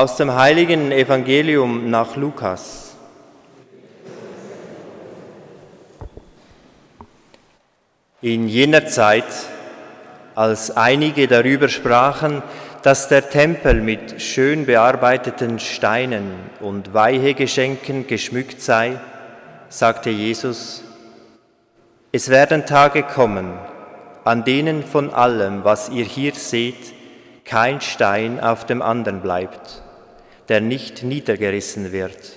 Aus dem heiligen Evangelium nach Lukas. In jener Zeit, als einige darüber sprachen, dass der Tempel mit schön bearbeiteten Steinen und Weihegeschenken geschmückt sei, sagte Jesus, es werden Tage kommen, an denen von allem, was ihr hier seht, kein Stein auf dem anderen bleibt der nicht niedergerissen wird.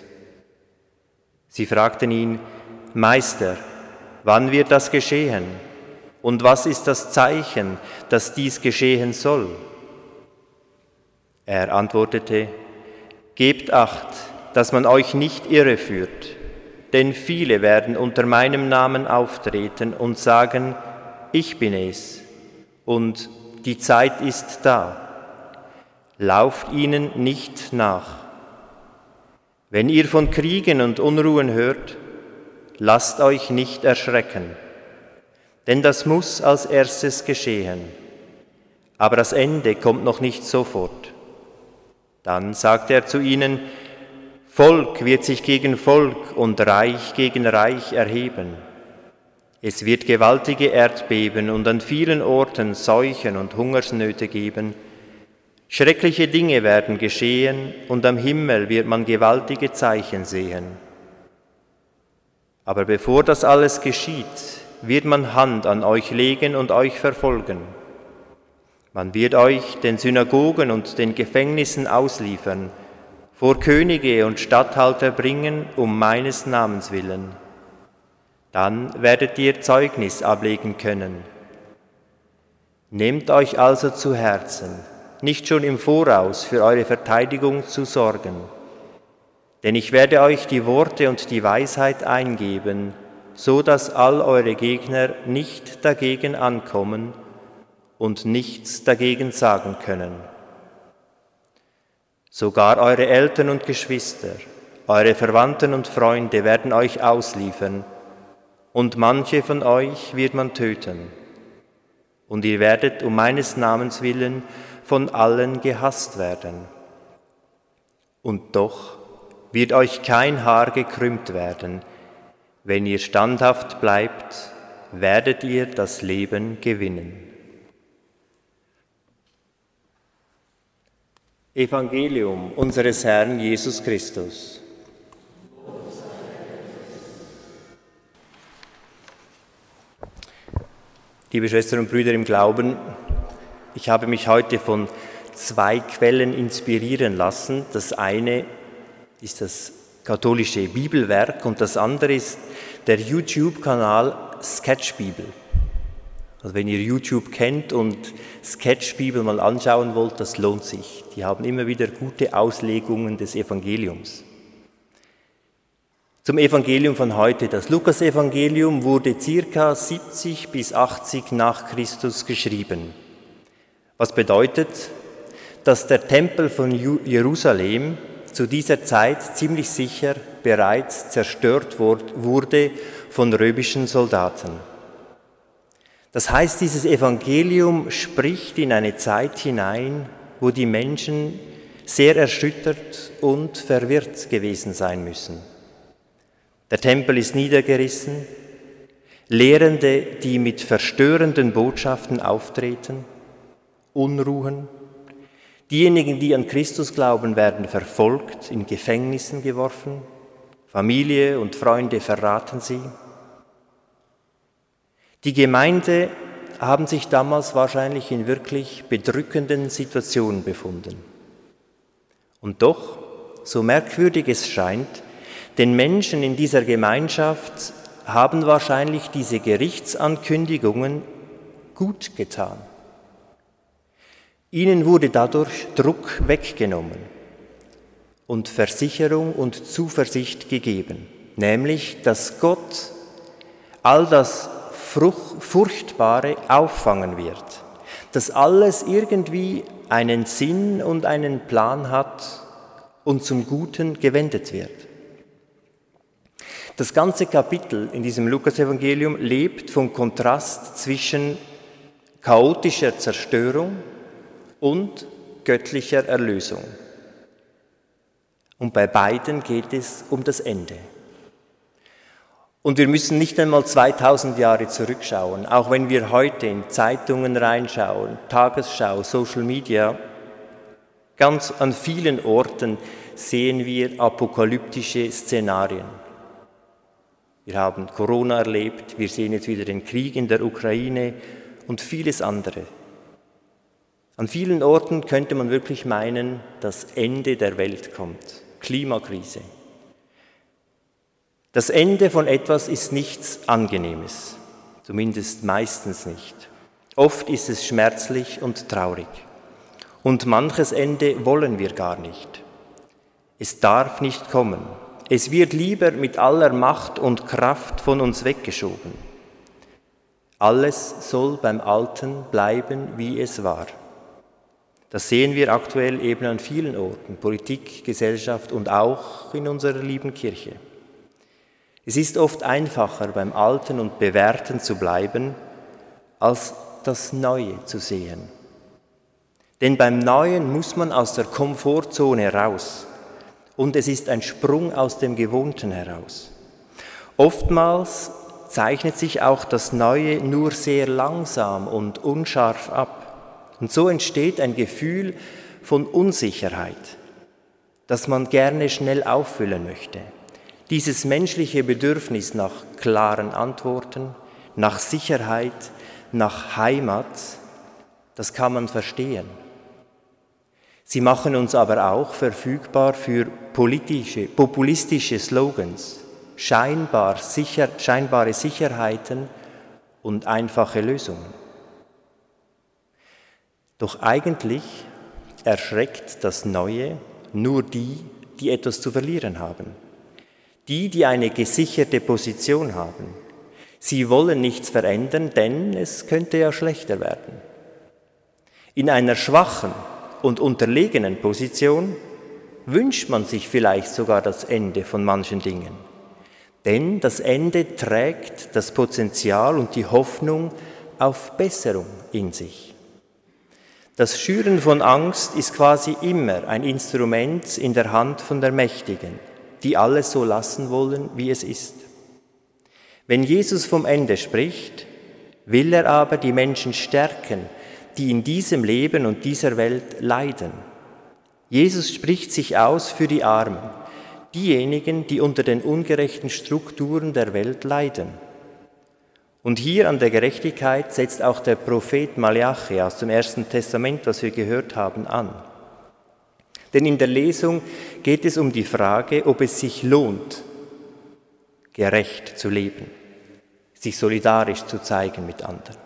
Sie fragten ihn, Meister, wann wird das geschehen? Und was ist das Zeichen, dass dies geschehen soll? Er antwortete, Gebt acht, dass man euch nicht irreführt, denn viele werden unter meinem Namen auftreten und sagen, ich bin es, und die Zeit ist da lauft ihnen nicht nach. Wenn ihr von Kriegen und Unruhen hört, lasst euch nicht erschrecken, denn das muss als erstes geschehen. Aber das Ende kommt noch nicht sofort. Dann sagt er zu ihnen, Volk wird sich gegen Volk und Reich gegen Reich erheben. Es wird gewaltige Erdbeben und an vielen Orten Seuchen und Hungersnöte geben, Schreckliche Dinge werden geschehen und am Himmel wird man gewaltige Zeichen sehen. Aber bevor das alles geschieht, wird man Hand an euch legen und euch verfolgen. Man wird euch den Synagogen und den Gefängnissen ausliefern, vor Könige und Statthalter bringen, um meines Namens willen. Dann werdet ihr Zeugnis ablegen können. Nehmt euch also zu Herzen nicht schon im Voraus für eure Verteidigung zu sorgen. Denn ich werde euch die Worte und die Weisheit eingeben, so dass all eure Gegner nicht dagegen ankommen und nichts dagegen sagen können. Sogar eure Eltern und Geschwister, eure Verwandten und Freunde werden euch ausliefern, und manche von euch wird man töten. Und ihr werdet um meines Namens willen von allen gehasst werden. Und doch wird euch kein Haar gekrümmt werden. Wenn ihr standhaft bleibt, werdet ihr das Leben gewinnen. Evangelium unseres Herrn Jesus Christus. Liebe Schwestern und Brüder im Glauben, ich habe mich heute von zwei Quellen inspirieren lassen. Das eine ist das katholische Bibelwerk und das andere ist der YouTube-Kanal Sketchbibel. Also wenn ihr YouTube kennt und Sketchbibel mal anschauen wollt, das lohnt sich. Die haben immer wieder gute Auslegungen des Evangeliums. Zum Evangelium von heute. Das Lukas-Evangelium wurde circa 70 bis 80 nach Christus geschrieben. Was bedeutet, dass der Tempel von Jerusalem zu dieser Zeit ziemlich sicher bereits zerstört wurde von römischen Soldaten. Das heißt, dieses Evangelium spricht in eine Zeit hinein, wo die Menschen sehr erschüttert und verwirrt gewesen sein müssen. Der Tempel ist niedergerissen, Lehrende, die mit verstörenden Botschaften auftreten, Unruhen. Diejenigen, die an Christus glauben, werden verfolgt, in Gefängnissen geworfen. Familie und Freunde verraten sie. Die Gemeinde haben sich damals wahrscheinlich in wirklich bedrückenden Situationen befunden. Und doch, so merkwürdig es scheint, den Menschen in dieser Gemeinschaft haben wahrscheinlich diese Gerichtsankündigungen gut getan. Ihnen wurde dadurch Druck weggenommen und Versicherung und Zuversicht gegeben, nämlich dass Gott all das Furchtbare auffangen wird, dass alles irgendwie einen Sinn und einen Plan hat und zum Guten gewendet wird. Das ganze Kapitel in diesem Lukasevangelium lebt vom Kontrast zwischen chaotischer Zerstörung und göttlicher Erlösung. Und bei beiden geht es um das Ende. Und wir müssen nicht einmal 2000 Jahre zurückschauen, auch wenn wir heute in Zeitungen reinschauen, Tagesschau, Social Media, ganz an vielen Orten sehen wir apokalyptische Szenarien. Wir haben Corona erlebt, wir sehen jetzt wieder den Krieg in der Ukraine und vieles andere. An vielen Orten könnte man wirklich meinen, das Ende der Welt kommt. Klimakrise. Das Ende von etwas ist nichts Angenehmes, zumindest meistens nicht. Oft ist es schmerzlich und traurig. Und manches Ende wollen wir gar nicht. Es darf nicht kommen. Es wird lieber mit aller Macht und Kraft von uns weggeschoben. Alles soll beim Alten bleiben, wie es war. Das sehen wir aktuell eben an vielen Orten, Politik, Gesellschaft und auch in unserer lieben Kirche. Es ist oft einfacher, beim Alten und Bewährten zu bleiben, als das Neue zu sehen. Denn beim Neuen muss man aus der Komfortzone raus und es ist ein Sprung aus dem Gewohnten heraus. Oftmals zeichnet sich auch das Neue nur sehr langsam und unscharf ab. Und so entsteht ein Gefühl von Unsicherheit, das man gerne schnell auffüllen möchte. Dieses menschliche Bedürfnis nach klaren Antworten, nach Sicherheit, nach Heimat, das kann man verstehen. Sie machen uns aber auch verfügbar für politische, populistische Slogans, scheinbar sicher, scheinbare Sicherheiten und einfache Lösungen. Doch eigentlich erschreckt das Neue nur die, die etwas zu verlieren haben. Die, die eine gesicherte Position haben. Sie wollen nichts verändern, denn es könnte ja schlechter werden. In einer schwachen und unterlegenen Position wünscht man sich vielleicht sogar das Ende von manchen Dingen. Denn das Ende trägt das Potenzial und die Hoffnung auf Besserung in sich. Das Schüren von Angst ist quasi immer ein Instrument in der Hand von der Mächtigen die alles so lassen wollen, wie es ist. Wenn Jesus vom Ende spricht, will er aber die Menschen stärken, die in diesem Leben und dieser Welt leiden. Jesus spricht sich aus für die Armen, diejenigen, die unter den ungerechten Strukturen der Welt leiden. Und hier an der Gerechtigkeit setzt auch der Prophet Malachi aus dem Ersten Testament, was wir gehört haben, an. Denn in der Lesung geht es um die Frage, ob es sich lohnt, gerecht zu leben, sich solidarisch zu zeigen mit anderen.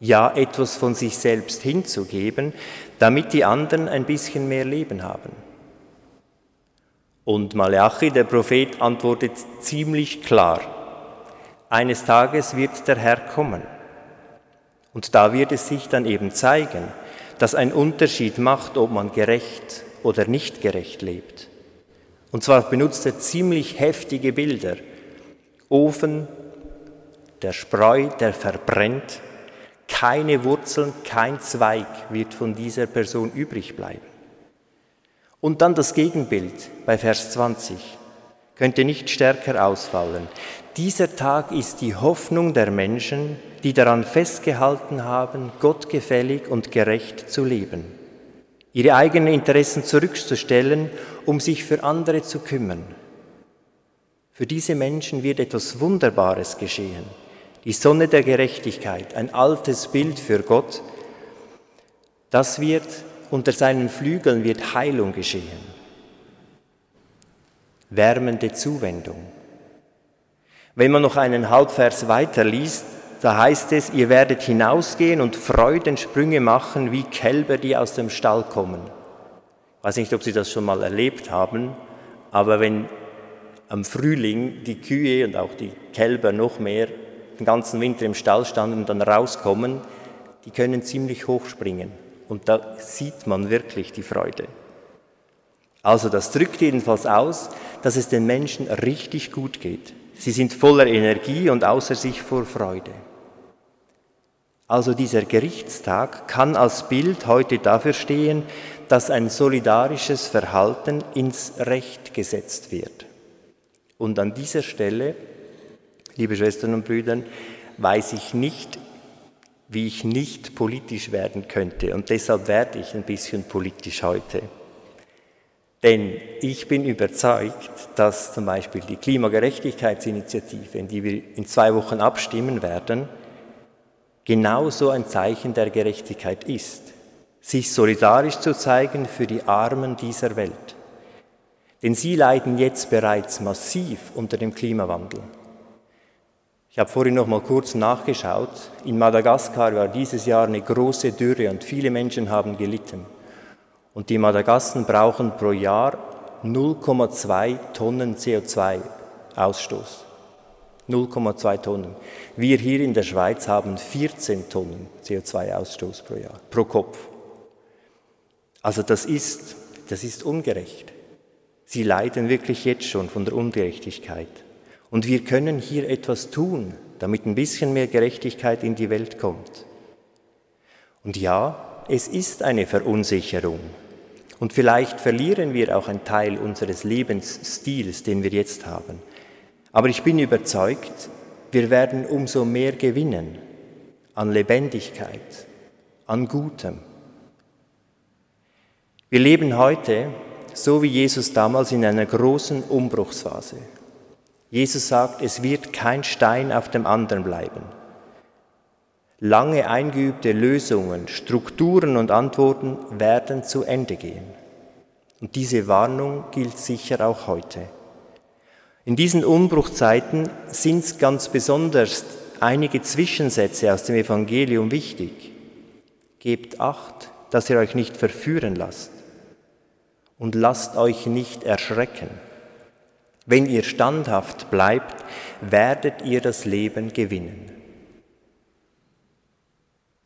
Ja, etwas von sich selbst hinzugeben, damit die anderen ein bisschen mehr Leben haben. Und Malachi, der Prophet, antwortet ziemlich klar, eines Tages wird der Herr kommen. Und da wird es sich dann eben zeigen, dass ein Unterschied macht, ob man gerecht oder nicht gerecht lebt. Und zwar benutzt er ziemlich heftige Bilder. Ofen, der Spreu, der verbrennt, keine Wurzeln, kein Zweig wird von dieser Person übrig bleiben. Und dann das Gegenbild bei Vers 20 könnte nicht stärker ausfallen. Dieser Tag ist die Hoffnung der Menschen, die daran festgehalten haben, gottgefällig und gerecht zu leben ihre eigenen Interessen zurückzustellen, um sich für andere zu kümmern. Für diese Menschen wird etwas Wunderbares geschehen. Die Sonne der Gerechtigkeit, ein altes Bild für Gott, das wird unter seinen Flügeln wird Heilung geschehen. Wärmende Zuwendung. Wenn man noch einen Halbvers weiter liest, da heißt es, ihr werdet hinausgehen und Freudensprünge machen wie Kälber, die aus dem Stall kommen. Ich weiß nicht, ob Sie das schon mal erlebt haben, aber wenn am Frühling die Kühe und auch die Kälber noch mehr den ganzen Winter im Stall standen und dann rauskommen, die können ziemlich hoch springen. Und da sieht man wirklich die Freude. Also das drückt jedenfalls aus, dass es den Menschen richtig gut geht. Sie sind voller Energie und außer sich vor Freude. Also dieser Gerichtstag kann als Bild heute dafür stehen, dass ein solidarisches Verhalten ins Recht gesetzt wird. Und an dieser Stelle, liebe Schwestern und Brüder, weiß ich nicht, wie ich nicht politisch werden könnte. Und deshalb werde ich ein bisschen politisch heute. Denn ich bin überzeugt, dass zum Beispiel die Klimagerechtigkeitsinitiative, in die wir in zwei Wochen abstimmen werden, genauso ein Zeichen der Gerechtigkeit ist, sich solidarisch zu zeigen für die Armen dieser Welt. Denn sie leiden jetzt bereits massiv unter dem Klimawandel. Ich habe vorhin noch mal kurz nachgeschaut. In Madagaskar war dieses Jahr eine große Dürre und viele Menschen haben gelitten. Und die Madagassen brauchen pro Jahr 0,2 Tonnen CO2-Ausstoß. 0,2 Tonnen. Wir hier in der Schweiz haben 14 Tonnen CO2-Ausstoß pro Jahr, pro Kopf. Also das ist, das ist ungerecht. Sie leiden wirklich jetzt schon von der Ungerechtigkeit. Und wir können hier etwas tun, damit ein bisschen mehr Gerechtigkeit in die Welt kommt. Und ja, es ist eine Verunsicherung. Und vielleicht verlieren wir auch einen Teil unseres Lebensstils, den wir jetzt haben. Aber ich bin überzeugt, wir werden umso mehr gewinnen an Lebendigkeit, an Gutem. Wir leben heute, so wie Jesus damals, in einer großen Umbruchsphase. Jesus sagt, es wird kein Stein auf dem anderen bleiben. Lange eingeübte Lösungen, Strukturen und Antworten werden zu Ende gehen. Und diese Warnung gilt sicher auch heute. In diesen Umbruchzeiten sind ganz besonders einige Zwischensätze aus dem Evangelium wichtig. Gebt acht, dass ihr euch nicht verführen lasst und lasst euch nicht erschrecken. Wenn ihr standhaft bleibt, werdet ihr das Leben gewinnen.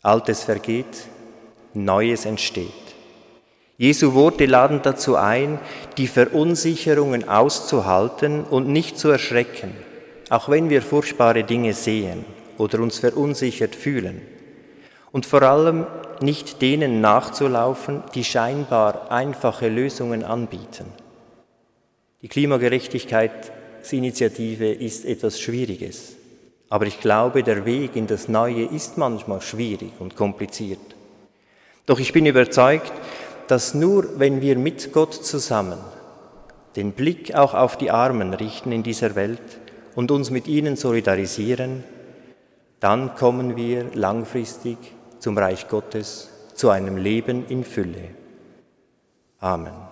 Altes vergeht, Neues entsteht. Jesu Worte laden dazu ein, die Verunsicherungen auszuhalten und nicht zu erschrecken, auch wenn wir furchtbare Dinge sehen oder uns verunsichert fühlen. Und vor allem nicht denen nachzulaufen, die scheinbar einfache Lösungen anbieten. Die Klimagerechtigkeitsinitiative ist etwas Schwieriges, aber ich glaube, der Weg in das Neue ist manchmal schwierig und kompliziert. Doch ich bin überzeugt, dass nur wenn wir mit Gott zusammen den Blick auch auf die Armen richten in dieser Welt und uns mit ihnen solidarisieren, dann kommen wir langfristig zum Reich Gottes, zu einem Leben in Fülle. Amen.